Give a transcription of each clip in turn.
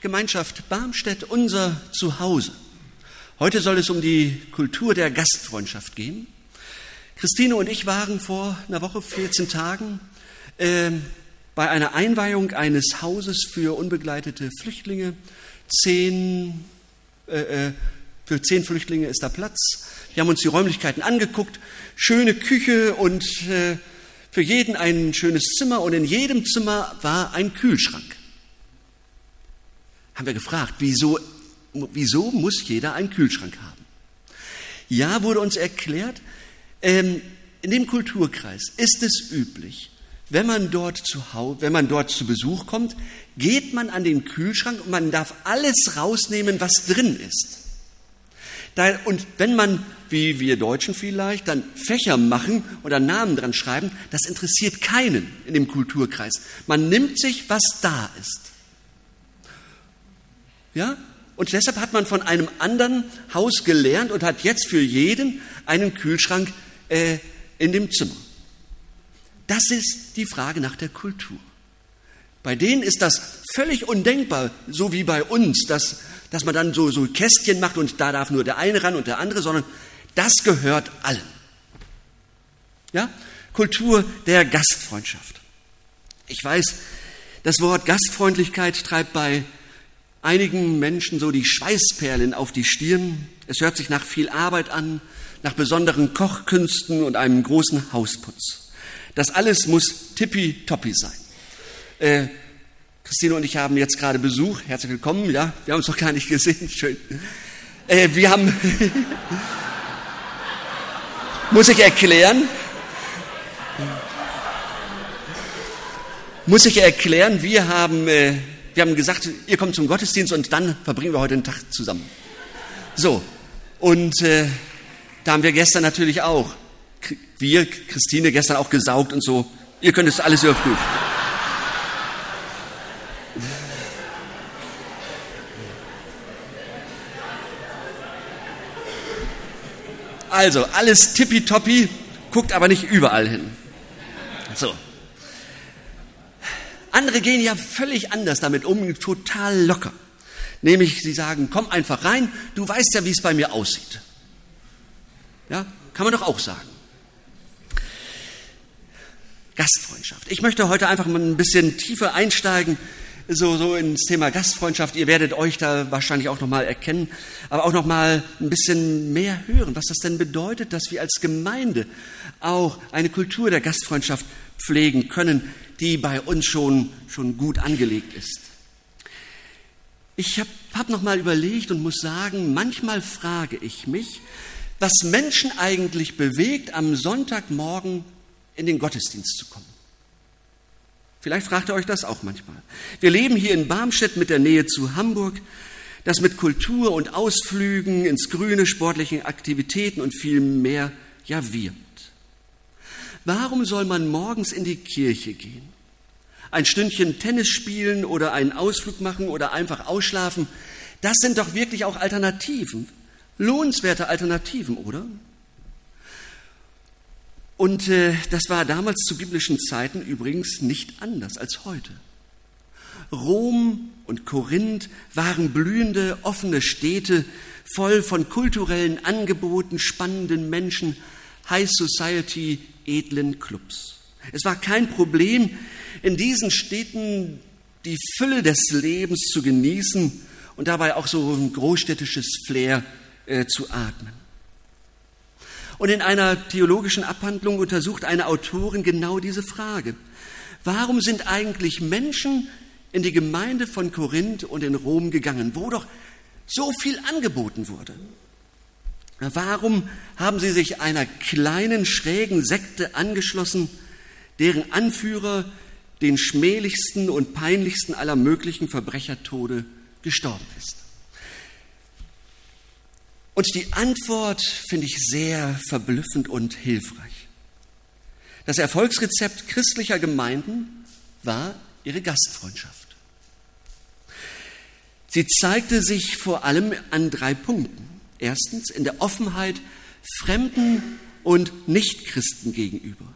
Gemeinschaft Barmstedt, unser Zuhause. Heute soll es um die Kultur der Gastfreundschaft gehen. Christine und ich waren vor einer Woche, 14 Tagen, äh, bei einer Einweihung eines Hauses für unbegleitete Flüchtlinge. Zehn, äh, äh, für zehn Flüchtlinge ist da Platz. Wir haben uns die Räumlichkeiten angeguckt. Schöne Küche und äh, für jeden ein schönes Zimmer und in jedem Zimmer war ein Kühlschrank. Haben wir gefragt, wieso, wieso muss jeder einen Kühlschrank haben? Ja, wurde uns erklärt, ähm, in dem Kulturkreis ist es üblich, wenn man dort zu wenn man dort zu Besuch kommt, geht man an den Kühlschrank und man darf alles rausnehmen, was drin ist. und wenn man, wie wir Deutschen vielleicht, dann Fächer machen oder Namen dran schreiben, das interessiert keinen in dem Kulturkreis. Man nimmt sich, was da ist. Ja? Und deshalb hat man von einem anderen Haus gelernt und hat jetzt für jeden einen Kühlschrank äh, in dem Zimmer. Das ist die Frage nach der Kultur. Bei denen ist das völlig undenkbar, so wie bei uns, dass, dass man dann so, so Kästchen macht und da darf nur der eine ran und der andere, sondern das gehört allen. Ja? Kultur der Gastfreundschaft. Ich weiß, das Wort Gastfreundlichkeit treibt bei einigen Menschen so die Schweißperlen auf die Stirn. Es hört sich nach viel Arbeit an, nach besonderen Kochkünsten und einem großen Hausputz. Das alles muss tippitoppi sein. Äh, Christine und ich haben jetzt gerade Besuch. Herzlich willkommen. Ja, wir haben uns noch gar nicht gesehen. Schön. Äh, wir haben, muss ich erklären, muss ich erklären, wir haben, äh, wir haben gesagt, ihr kommt zum Gottesdienst und dann verbringen wir heute den Tag zusammen. So, und äh, da haben wir gestern natürlich auch wir, Christine, gestern auch gesaugt und so. Ihr könnt es alles überprüfen. Also, alles tippitoppi, guckt aber nicht überall hin. So. Andere gehen ja völlig anders damit um, total locker. Nämlich, sie sagen, komm einfach rein, du weißt ja, wie es bei mir aussieht. Ja, kann man doch auch sagen. Gastfreundschaft. Ich möchte heute einfach mal ein bisschen tiefer einsteigen, so, so ins Thema Gastfreundschaft. Ihr werdet euch da wahrscheinlich auch nochmal erkennen, aber auch nochmal ein bisschen mehr hören, was das denn bedeutet, dass wir als Gemeinde auch eine Kultur der Gastfreundschaft pflegen können, die bei uns schon, schon gut angelegt ist. Ich habe hab nochmal überlegt und muss sagen, manchmal frage ich mich, was Menschen eigentlich bewegt, am Sonntagmorgen in den Gottesdienst zu kommen. Vielleicht fragt ihr euch das auch manchmal. Wir leben hier in Barmstedt mit der Nähe zu Hamburg, das mit Kultur und Ausflügen ins Grüne, sportlichen Aktivitäten und viel mehr ja wirbt. Warum soll man morgens in die Kirche gehen? Ein Stündchen Tennis spielen oder einen Ausflug machen oder einfach ausschlafen? Das sind doch wirklich auch Alternativen. Lohnenswerte Alternativen, oder? Und äh, das war damals zu biblischen Zeiten übrigens nicht anders als heute. Rom und Korinth waren blühende, offene Städte, voll von kulturellen Angeboten, spannenden Menschen, High Society, edlen Clubs. Es war kein Problem, in diesen Städten die Fülle des Lebens zu genießen und dabei auch so ein großstädtisches Flair äh, zu atmen. Und in einer theologischen Abhandlung untersucht eine Autorin genau diese Frage. Warum sind eigentlich Menschen in die Gemeinde von Korinth und in Rom gegangen, wo doch so viel angeboten wurde? Warum haben sie sich einer kleinen, schrägen Sekte angeschlossen, deren Anführer den schmählichsten und peinlichsten aller möglichen Verbrechertode gestorben ist? Und die Antwort finde ich sehr verblüffend und hilfreich. Das Erfolgsrezept christlicher Gemeinden war ihre Gastfreundschaft. Sie zeigte sich vor allem an drei Punkten. Erstens in der Offenheit Fremden und Nichtchristen gegenüber.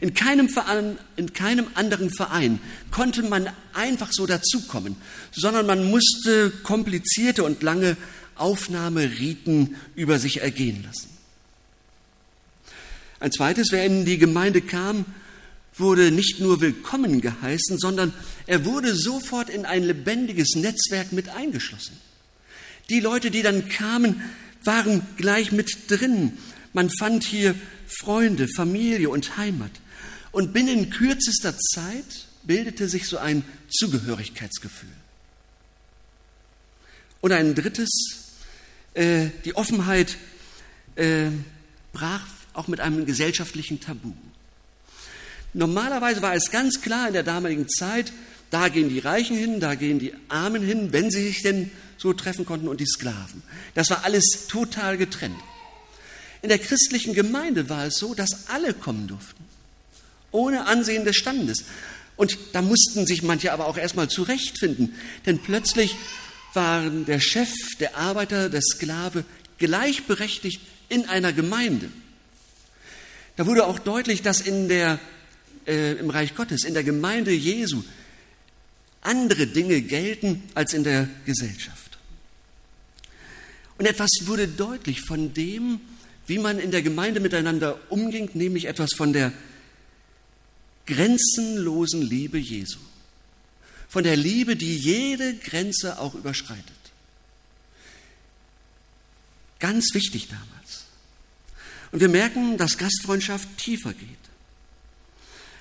In keinem, Verein, in keinem anderen Verein konnte man einfach so dazukommen, sondern man musste komplizierte und lange Aufnahmeriten über sich ergehen lassen. Ein zweites, wer in die Gemeinde kam, wurde nicht nur willkommen geheißen, sondern er wurde sofort in ein lebendiges Netzwerk mit eingeschlossen. Die Leute, die dann kamen, waren gleich mit drin. Man fand hier Freunde, Familie und Heimat. Und binnen kürzester Zeit bildete sich so ein Zugehörigkeitsgefühl. Und ein drittes, äh, die Offenheit äh, brach auch mit einem gesellschaftlichen Tabu. Normalerweise war es ganz klar in der damaligen Zeit, da gehen die Reichen hin, da gehen die Armen hin, wenn sie sich denn so treffen konnten, und die Sklaven. Das war alles total getrennt. In der christlichen Gemeinde war es so, dass alle kommen durften, ohne Ansehen des Standes. Und da mussten sich manche aber auch erstmal zurechtfinden, denn plötzlich waren der Chef, der Arbeiter, der Sklave gleichberechtigt in einer Gemeinde. Da wurde auch deutlich, dass in der, äh, im Reich Gottes, in der Gemeinde Jesu, andere Dinge gelten als in der Gesellschaft. Und etwas wurde deutlich von dem, wie man in der Gemeinde miteinander umging, nämlich etwas von der grenzenlosen Liebe Jesu. Von der Liebe, die jede Grenze auch überschreitet. Ganz wichtig damals. Und wir merken, dass Gastfreundschaft tiefer geht.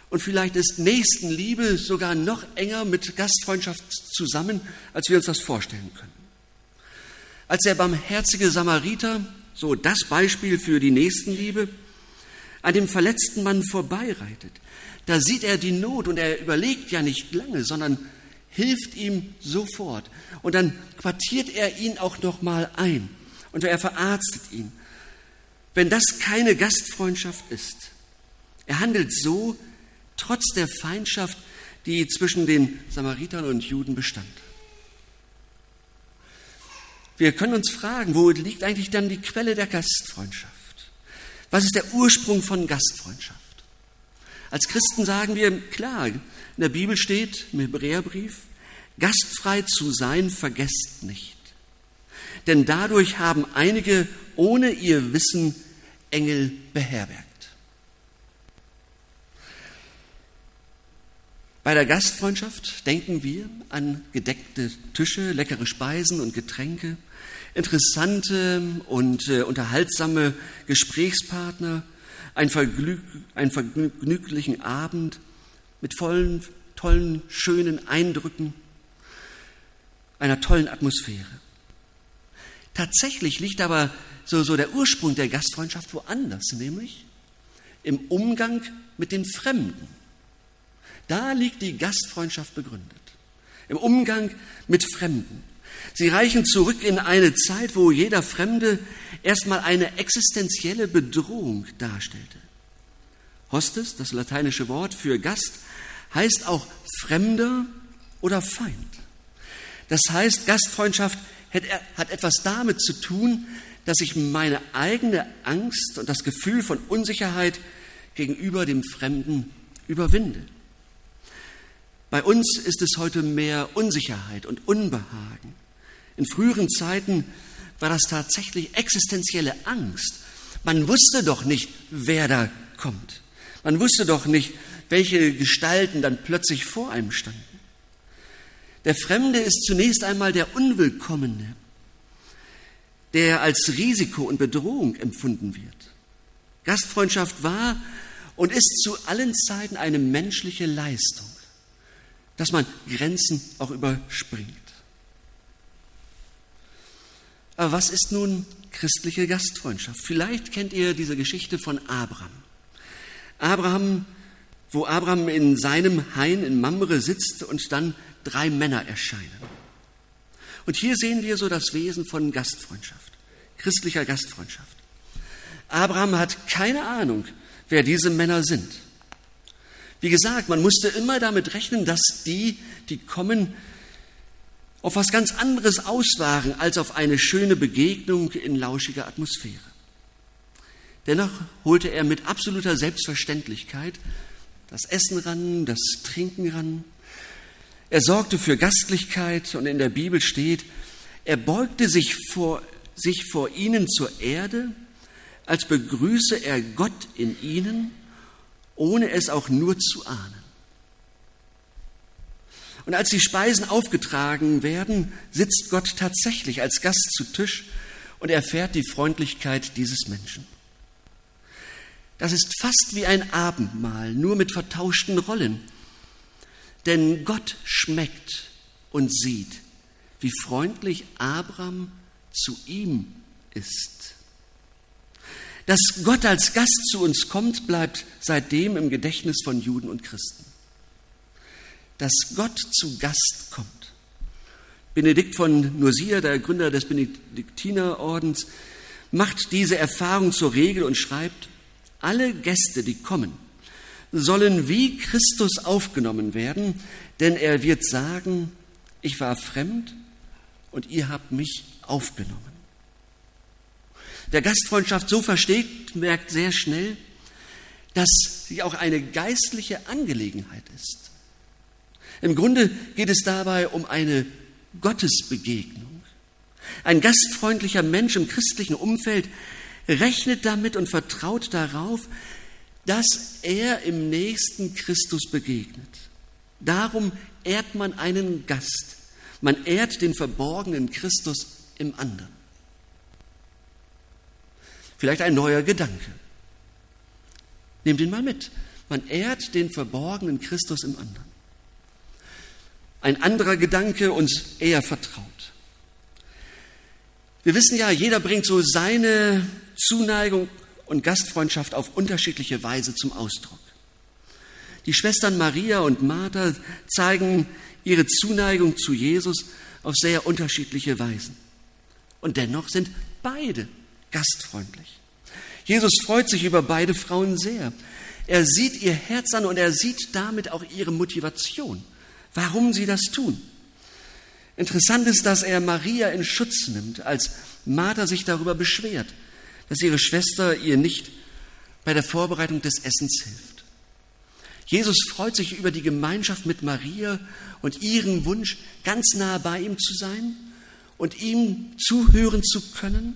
Und vielleicht ist Nächstenliebe sogar noch enger mit Gastfreundschaft zusammen, als wir uns das vorstellen können. Als der barmherzige Samariter, so das Beispiel für die Nächstenliebe, an dem verletzten Mann vorbeireitet, da sieht er die Not und er überlegt ja nicht lange, sondern hilft ihm sofort. Und dann quartiert er ihn auch noch mal ein und er verarztet ihn. Wenn das keine Gastfreundschaft ist, er handelt so, trotz der Feindschaft, die zwischen den Samaritern und Juden bestand. Wir können uns fragen, wo liegt eigentlich dann die Quelle der Gastfreundschaft? Was ist der Ursprung von Gastfreundschaft? Als Christen sagen wir, klar, in der Bibel steht im Hebräerbrief, gastfrei zu sein, vergesst nicht. Denn dadurch haben einige ohne ihr Wissen Engel beherbergt. Bei der Gastfreundschaft denken wir an gedeckte Tische, leckere Speisen und Getränke, interessante und äh, unterhaltsame Gesprächspartner, einen, Vergnüg einen vergnüglichen Abend mit vollen, tollen, schönen Eindrücken, einer tollen Atmosphäre. Tatsächlich liegt aber so, so der Ursprung der Gastfreundschaft woanders, nämlich im Umgang mit den Fremden. Da liegt die Gastfreundschaft begründet. Im Umgang mit Fremden. Sie reichen zurück in eine Zeit, wo jeder Fremde erstmal eine existenzielle Bedrohung darstellte. Hostes, das lateinische Wort für Gast, heißt auch Fremder oder Feind. Das heißt, Gastfreundschaft hat etwas damit zu tun, dass ich meine eigene Angst und das Gefühl von Unsicherheit gegenüber dem Fremden überwinde. Bei uns ist es heute mehr Unsicherheit und Unbehagen. In früheren Zeiten war das tatsächlich existenzielle Angst. Man wusste doch nicht, wer da kommt. Man wusste doch nicht, welche Gestalten dann plötzlich vor einem standen. Der Fremde ist zunächst einmal der Unwillkommene, der als Risiko und Bedrohung empfunden wird. Gastfreundschaft war und ist zu allen Zeiten eine menschliche Leistung dass man Grenzen auch überspringt. Aber was ist nun christliche Gastfreundschaft? Vielleicht kennt ihr diese Geschichte von Abraham. Abraham, wo Abraham in seinem Hain in Mamre sitzt und dann drei Männer erscheinen. Und hier sehen wir so das Wesen von Gastfreundschaft, christlicher Gastfreundschaft. Abraham hat keine Ahnung, wer diese Männer sind. Wie gesagt, man musste immer damit rechnen, dass die, die kommen, auf was ganz anderes aus waren als auf eine schöne Begegnung in lauschiger Atmosphäre. Dennoch holte er mit absoluter Selbstverständlichkeit das Essen ran, das Trinken ran. Er sorgte für Gastlichkeit und in der Bibel steht, er beugte sich vor, sich vor ihnen zur Erde, als begrüße er Gott in ihnen, ohne es auch nur zu ahnen. Und als die Speisen aufgetragen werden, sitzt Gott tatsächlich als Gast zu Tisch und erfährt die Freundlichkeit dieses Menschen. Das ist fast wie ein Abendmahl, nur mit vertauschten Rollen. Denn Gott schmeckt und sieht, wie freundlich Abraham zu ihm ist. Dass Gott als Gast zu uns kommt, bleibt seitdem im Gedächtnis von Juden und Christen. Dass Gott zu Gast kommt. Benedikt von Nursia, der Gründer des Benediktinerordens, macht diese Erfahrung zur Regel und schreibt, alle Gäste, die kommen, sollen wie Christus aufgenommen werden, denn er wird sagen, ich war fremd und ihr habt mich aufgenommen. Wer Gastfreundschaft so versteht, merkt sehr schnell, dass sie auch eine geistliche Angelegenheit ist. Im Grunde geht es dabei um eine Gottesbegegnung. Ein gastfreundlicher Mensch im christlichen Umfeld rechnet damit und vertraut darauf, dass er im nächsten Christus begegnet. Darum ehrt man einen Gast. Man ehrt den verborgenen Christus im anderen. Vielleicht ein neuer Gedanke. Nehmt ihn mal mit. Man ehrt den verborgenen Christus im anderen. Ein anderer Gedanke uns eher vertraut. Wir wissen ja, jeder bringt so seine Zuneigung und Gastfreundschaft auf unterschiedliche Weise zum Ausdruck. Die Schwestern Maria und Martha zeigen ihre Zuneigung zu Jesus auf sehr unterschiedliche Weisen. Und dennoch sind beide gastfreundlich. Jesus freut sich über beide Frauen sehr. Er sieht ihr Herz an und er sieht damit auch ihre Motivation, warum sie das tun. Interessant ist, dass er Maria in Schutz nimmt, als Martha sich darüber beschwert dass ihre Schwester ihr nicht bei der Vorbereitung des Essens hilft. Jesus freut sich über die Gemeinschaft mit Maria und ihren Wunsch, ganz nah bei ihm zu sein und ihm zuhören zu können.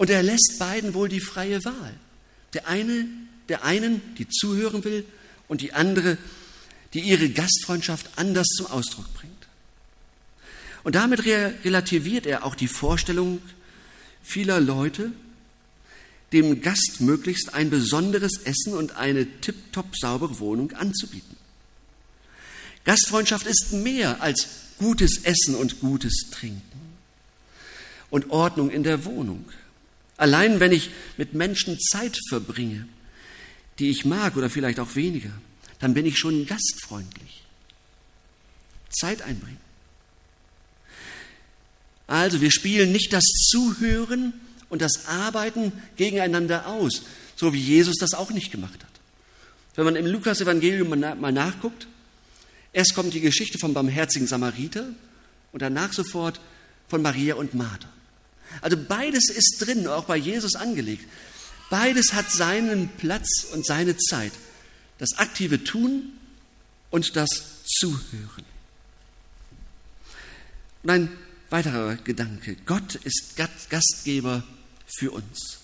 Und er lässt beiden wohl die freie Wahl. Der eine, der einen, die zuhören will, und die andere, die ihre Gastfreundschaft anders zum Ausdruck bringt. Und damit relativiert er auch die Vorstellung vieler Leute, dem Gast möglichst ein besonderes Essen und eine tiptop saubere Wohnung anzubieten. Gastfreundschaft ist mehr als gutes Essen und gutes Trinken und Ordnung in der Wohnung. Allein wenn ich mit Menschen Zeit verbringe, die ich mag oder vielleicht auch weniger, dann bin ich schon gastfreundlich. Zeit einbringen. Also wir spielen nicht das Zuhören und das Arbeiten gegeneinander aus, so wie Jesus das auch nicht gemacht hat. Wenn man im Lukas-Evangelium mal nachguckt, erst kommt die Geschichte vom barmherzigen Samariter und danach sofort von Maria und Martha. Also beides ist drin, auch bei Jesus angelegt. Beides hat seinen Platz und seine Zeit. Das aktive Tun und das Zuhören. Und ein Weiterer Gedanke. Gott ist Gastgeber für uns.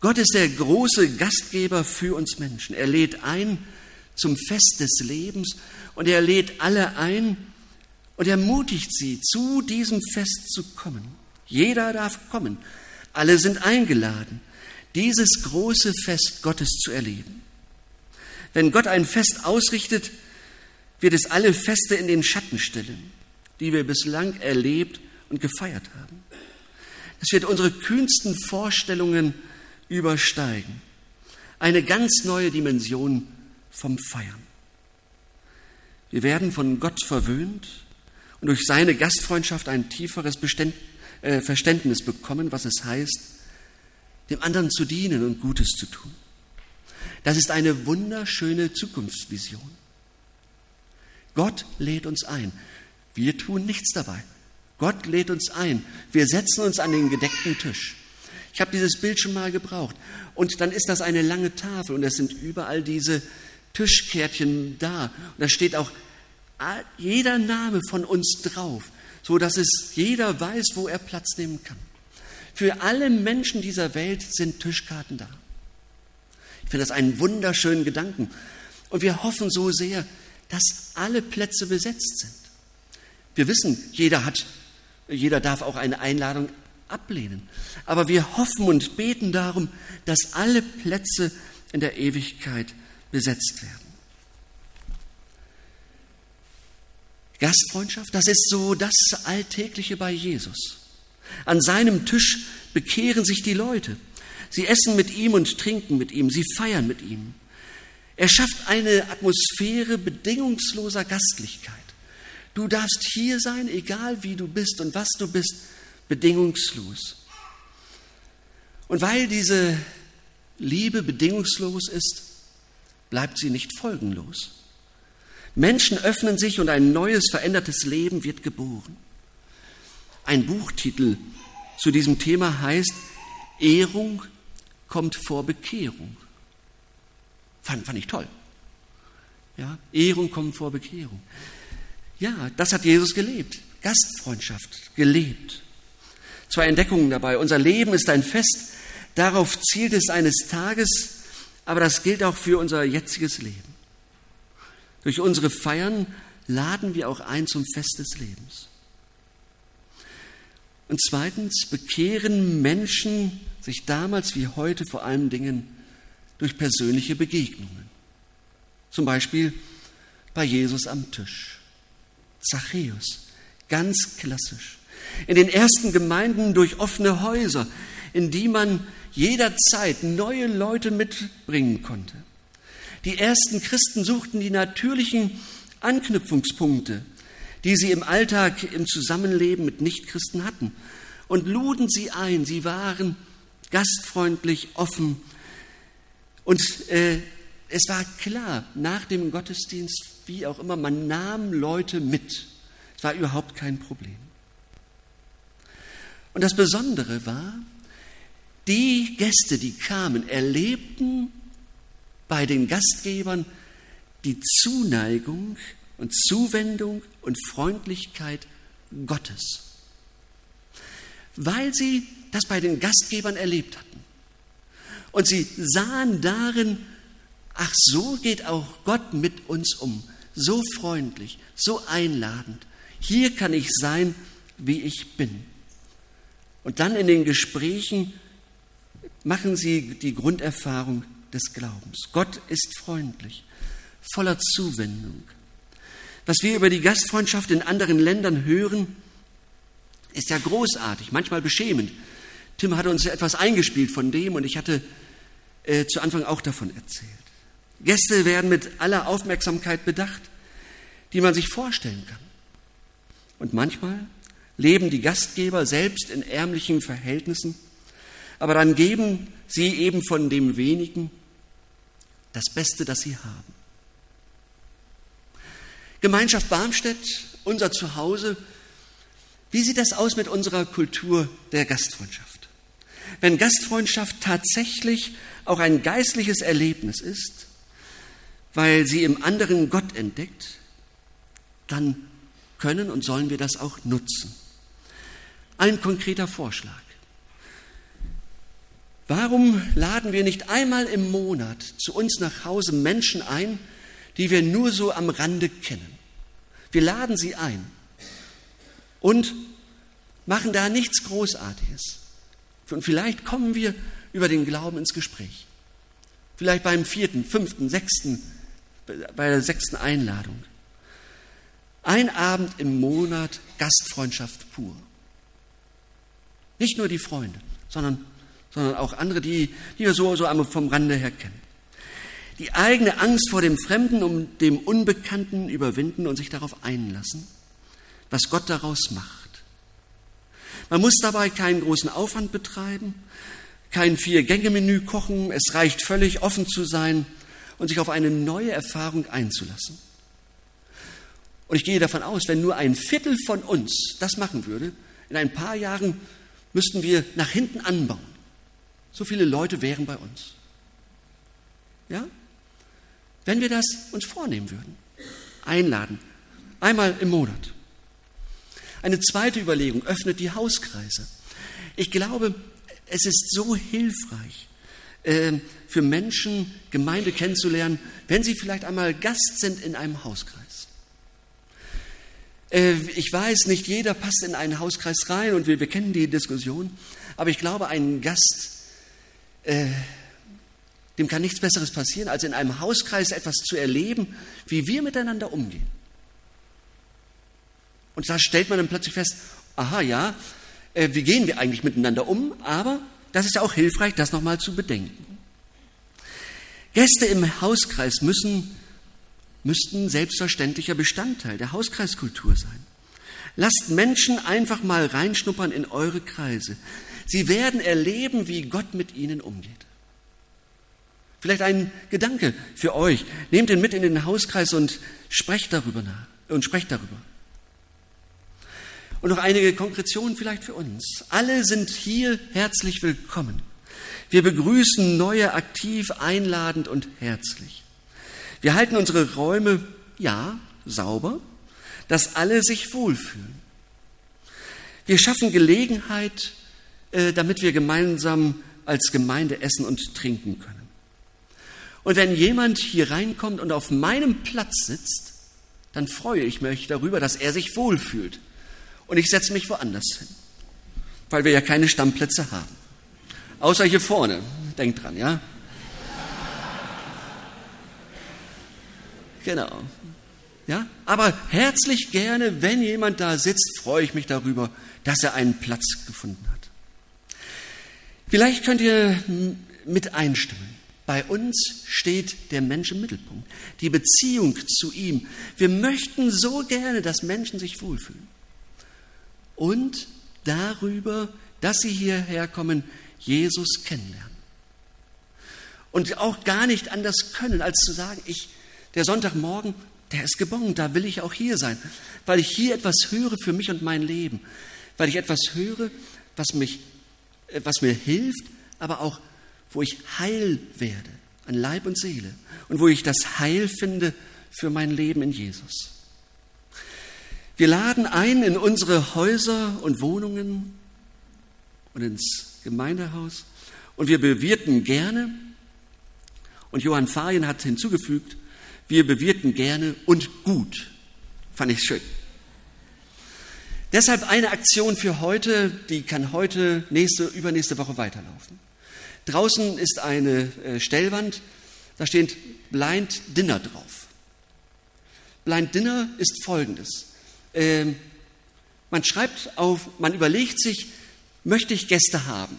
Gott ist der große Gastgeber für uns Menschen. Er lädt ein zum Fest des Lebens und er lädt alle ein und ermutigt sie, zu diesem Fest zu kommen. Jeder darf kommen. Alle sind eingeladen, dieses große Fest Gottes zu erleben. Wenn Gott ein Fest ausrichtet, wird es alle Feste in den Schatten stellen die wir bislang erlebt und gefeiert haben. Es wird unsere kühnsten Vorstellungen übersteigen. Eine ganz neue Dimension vom Feiern. Wir werden von Gott verwöhnt und durch seine Gastfreundschaft ein tieferes Beständ, äh, Verständnis bekommen, was es heißt, dem anderen zu dienen und Gutes zu tun. Das ist eine wunderschöne Zukunftsvision. Gott lädt uns ein. Wir tun nichts dabei. Gott lädt uns ein. Wir setzen uns an den gedeckten Tisch. Ich habe dieses Bild schon mal gebraucht. Und dann ist das eine lange Tafel und es sind überall diese Tischkärtchen da. Und da steht auch jeder Name von uns drauf, so dass es jeder weiß, wo er Platz nehmen kann. Für alle Menschen dieser Welt sind Tischkarten da. Ich finde das einen wunderschönen Gedanken. Und wir hoffen so sehr, dass alle Plätze besetzt sind. Wir wissen, jeder hat, jeder darf auch eine Einladung ablehnen. Aber wir hoffen und beten darum, dass alle Plätze in der Ewigkeit besetzt werden. Gastfreundschaft, das ist so das Alltägliche bei Jesus. An seinem Tisch bekehren sich die Leute. Sie essen mit ihm und trinken mit ihm, sie feiern mit ihm. Er schafft eine Atmosphäre bedingungsloser Gastlichkeit. Du darfst hier sein, egal wie du bist und was du bist, bedingungslos. Und weil diese Liebe bedingungslos ist, bleibt sie nicht folgenlos. Menschen öffnen sich und ein neues, verändertes Leben wird geboren. Ein Buchtitel zu diesem Thema heißt Ehrung kommt vor Bekehrung. Fand, fand ich toll. Ja, Ehrung kommt vor Bekehrung. Ja, das hat Jesus gelebt. Gastfreundschaft gelebt. Zwei Entdeckungen dabei. Unser Leben ist ein Fest. Darauf zielt es eines Tages, aber das gilt auch für unser jetziges Leben. Durch unsere Feiern laden wir auch ein zum Fest des Lebens. Und zweitens bekehren Menschen sich damals wie heute vor allen Dingen durch persönliche Begegnungen. Zum Beispiel bei Jesus am Tisch. Zachäus, ganz klassisch. In den ersten Gemeinden durch offene Häuser, in die man jederzeit neue Leute mitbringen konnte. Die ersten Christen suchten die natürlichen Anknüpfungspunkte, die sie im Alltag im Zusammenleben mit Nichtchristen hatten, und luden sie ein. Sie waren gastfreundlich, offen. Und äh, es war klar, nach dem Gottesdienst, wie auch immer, man nahm Leute mit. Es war überhaupt kein Problem. Und das Besondere war, die Gäste, die kamen, erlebten bei den Gastgebern die Zuneigung und Zuwendung und Freundlichkeit Gottes, weil sie das bei den Gastgebern erlebt hatten. Und sie sahen darin, ach so geht auch Gott mit uns um, so freundlich, so einladend. Hier kann ich sein, wie ich bin. Und dann in den Gesprächen machen sie die Grunderfahrung des Glaubens. Gott ist freundlich, voller Zuwendung. Was wir über die Gastfreundschaft in anderen Ländern hören, ist ja großartig, manchmal beschämend. Tim hatte uns etwas eingespielt von dem und ich hatte äh, zu Anfang auch davon erzählt. Gäste werden mit aller Aufmerksamkeit bedacht, die man sich vorstellen kann. Und manchmal leben die Gastgeber selbst in ärmlichen Verhältnissen, aber dann geben sie eben von dem wenigen das Beste, das sie haben. Gemeinschaft Barmstedt, unser Zuhause, wie sieht das aus mit unserer Kultur der Gastfreundschaft? Wenn Gastfreundschaft tatsächlich auch ein geistliches Erlebnis ist, weil sie im anderen Gott entdeckt, dann können und sollen wir das auch nutzen. Ein konkreter Vorschlag. Warum laden wir nicht einmal im Monat zu uns nach Hause Menschen ein, die wir nur so am Rande kennen? Wir laden sie ein und machen da nichts Großartiges. Und vielleicht kommen wir über den Glauben ins Gespräch. Vielleicht beim vierten, fünften, sechsten, bei der sechsten Einladung. Ein Abend im Monat Gastfreundschaft pur. Nicht nur die Freunde, sondern sondern auch andere, die, die wir so, so vom Rande her kennen. Die eigene Angst vor dem Fremden, um dem Unbekannten überwinden und sich darauf einlassen, was Gott daraus macht. Man muss dabei keinen großen Aufwand betreiben, kein Vier-Gänge-Menü kochen, es reicht völlig offen zu sein und sich auf eine neue Erfahrung einzulassen. Und ich gehe davon aus, wenn nur ein Viertel von uns das machen würde, in ein paar Jahren müssten wir nach hinten anbauen. So viele Leute wären bei uns. Ja? Wenn wir das uns vornehmen würden, einladen, einmal im Monat. Eine zweite Überlegung öffnet die Hauskreise. Ich glaube, es ist so hilfreich äh, für Menschen, Gemeinde kennenzulernen, wenn sie vielleicht einmal Gast sind in einem Hauskreis. Äh, ich weiß, nicht jeder passt in einen Hauskreis rein und wir, wir kennen die Diskussion, aber ich glaube, ein Gast, äh, dem kann nichts Besseres passieren, als in einem Hauskreis etwas zu erleben, wie wir miteinander umgehen. Und da stellt man dann plötzlich fest, aha, ja, äh, wie gehen wir eigentlich miteinander um, aber das ist auch hilfreich, das nochmal zu bedenken. Gäste im Hauskreis müssen, müssten selbstverständlicher Bestandteil der Hauskreiskultur sein. Lasst Menschen einfach mal reinschnuppern in eure Kreise. Sie werden erleben, wie Gott mit ihnen umgeht. Vielleicht ein Gedanke für euch. Nehmt ihn mit in den Hauskreis und sprecht darüber nach und sprecht darüber. Und noch einige Konkretionen vielleicht für uns. Alle sind hier herzlich willkommen. Wir begrüßen neue aktiv, einladend und herzlich. Wir halten unsere Räume, ja, sauber, dass alle sich wohlfühlen. Wir schaffen Gelegenheit, damit wir gemeinsam als Gemeinde essen und trinken können. Und wenn jemand hier reinkommt und auf meinem Platz sitzt, dann freue ich mich darüber, dass er sich wohlfühlt und ich setze mich woanders hin, weil wir ja keine Stammplätze haben. Außer hier vorne. Denkt dran, ja? Genau. Ja? Aber herzlich gerne, wenn jemand da sitzt, freue ich mich darüber, dass er einen Platz gefunden hat. Vielleicht könnt ihr mit einstimmen. Bei uns steht der Mensch im Mittelpunkt, die Beziehung zu ihm. Wir möchten so gerne, dass Menschen sich wohlfühlen und darüber, dass sie hierher kommen, Jesus kennenlernen. Und auch gar nicht anders können, als zu sagen, ich, der Sonntagmorgen, der ist gebongt, da will ich auch hier sein, weil ich hier etwas höre für mich und mein Leben, weil ich etwas höre, was, mich, was mir hilft, aber auch, wo ich heil werde an Leib und Seele und wo ich das Heil finde für mein Leben in Jesus. Wir laden ein in unsere Häuser und Wohnungen und ins Gemeindehaus und wir bewirten gerne, und Johann Fayen hat hinzugefügt, wir bewirten gerne und gut. Fand ich schön. Deshalb eine Aktion für heute, die kann heute, nächste, übernächste Woche weiterlaufen. Draußen ist eine äh, Stellwand, da steht Blind Dinner drauf. Blind Dinner ist folgendes. Ähm, man schreibt auf, man überlegt sich, möchte ich Gäste haben?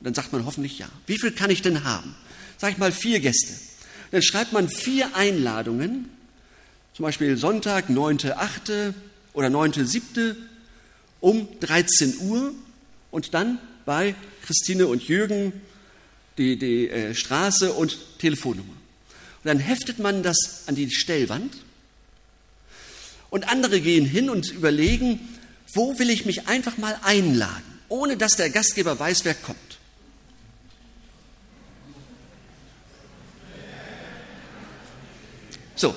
Dann sagt man hoffentlich ja. Wie viel kann ich denn haben? Sag ich mal vier Gäste. Dann schreibt man vier Einladungen, zum Beispiel Sonntag, 9.8. oder 9.7. um 13 Uhr und dann bei Christine und Jürgen die, die äh, Straße und Telefonnummer. Und dann heftet man das an die Stellwand und andere gehen hin und überlegen, wo will ich mich einfach mal einladen, ohne dass der Gastgeber weiß, wer kommt. So.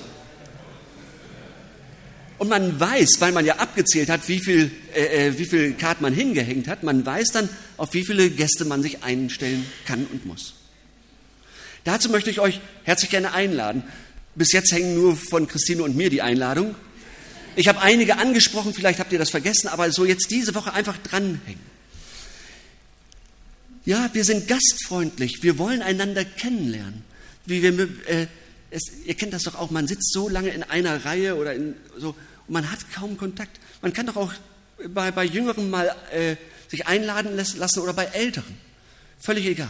Und man weiß, weil man ja abgezählt hat, wie viel, äh, äh, wie viel Karten man hingehängt hat, man weiß dann, auf wie viele Gäste man sich einstellen kann und muss. Dazu möchte ich euch herzlich gerne einladen. Bis jetzt hängen nur von Christine und mir die Einladung. Ich habe einige angesprochen, vielleicht habt ihr das vergessen, aber so jetzt diese Woche einfach dranhängen. Ja, wir sind gastfreundlich, wir wollen einander kennenlernen. Wie wir, äh, es, ihr kennt das doch auch, man sitzt so lange in einer Reihe oder in, so und man hat kaum Kontakt. Man kann doch auch bei, bei Jüngeren mal äh, sich einladen lassen oder bei Älteren. Völlig egal.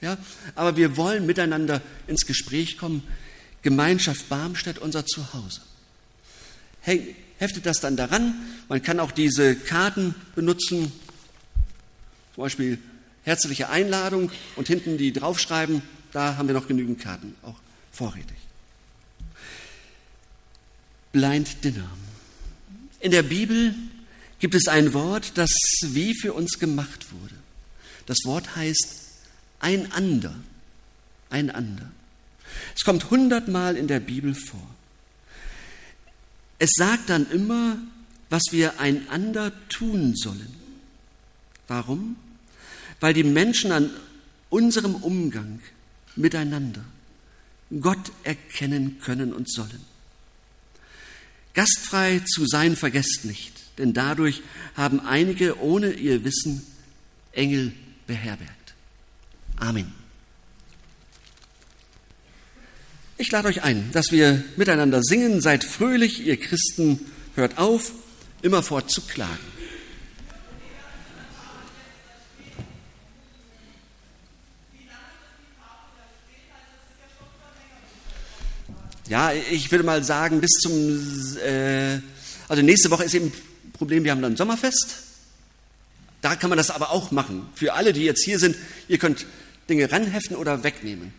Ja? Aber wir wollen miteinander ins Gespräch kommen. Gemeinschaft Barmstedt, unser Zuhause heftet das dann daran. Man kann auch diese Karten benutzen, zum Beispiel herzliche Einladung und hinten die draufschreiben. Da haben wir noch genügend Karten, auch vorrätig. Blind Dinner. In der Bibel gibt es ein Wort, das wie für uns gemacht wurde. Das Wort heißt einander. Einander. Es kommt hundertmal in der Bibel vor. Es sagt dann immer, was wir einander tun sollen. Warum? Weil die Menschen an unserem Umgang miteinander Gott erkennen können und sollen. Gastfrei zu sein vergesst nicht, denn dadurch haben einige ohne ihr Wissen Engel beherbergt. Amen. Ich lade euch ein, dass wir miteinander singen. Seid fröhlich, ihr Christen, hört auf, immerfort zu klagen. Ja, ich würde mal sagen, bis zum, äh, also nächste Woche ist eben ein Problem, wir haben dann Sommerfest. Da kann man das aber auch machen. Für alle, die jetzt hier sind, ihr könnt Dinge ranheften oder wegnehmen.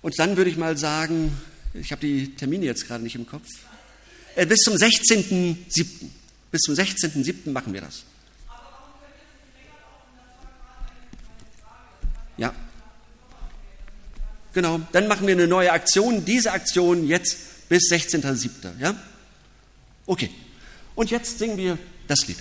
Und dann würde ich mal sagen, ich habe die Termine jetzt gerade nicht im Kopf, äh, bis zum 16.07. Bis zum 16.07. machen wir das. Ja. Genau, dann machen wir eine neue Aktion. Diese Aktion jetzt bis 16.07. Ja? Okay. Und jetzt singen wir das Lied.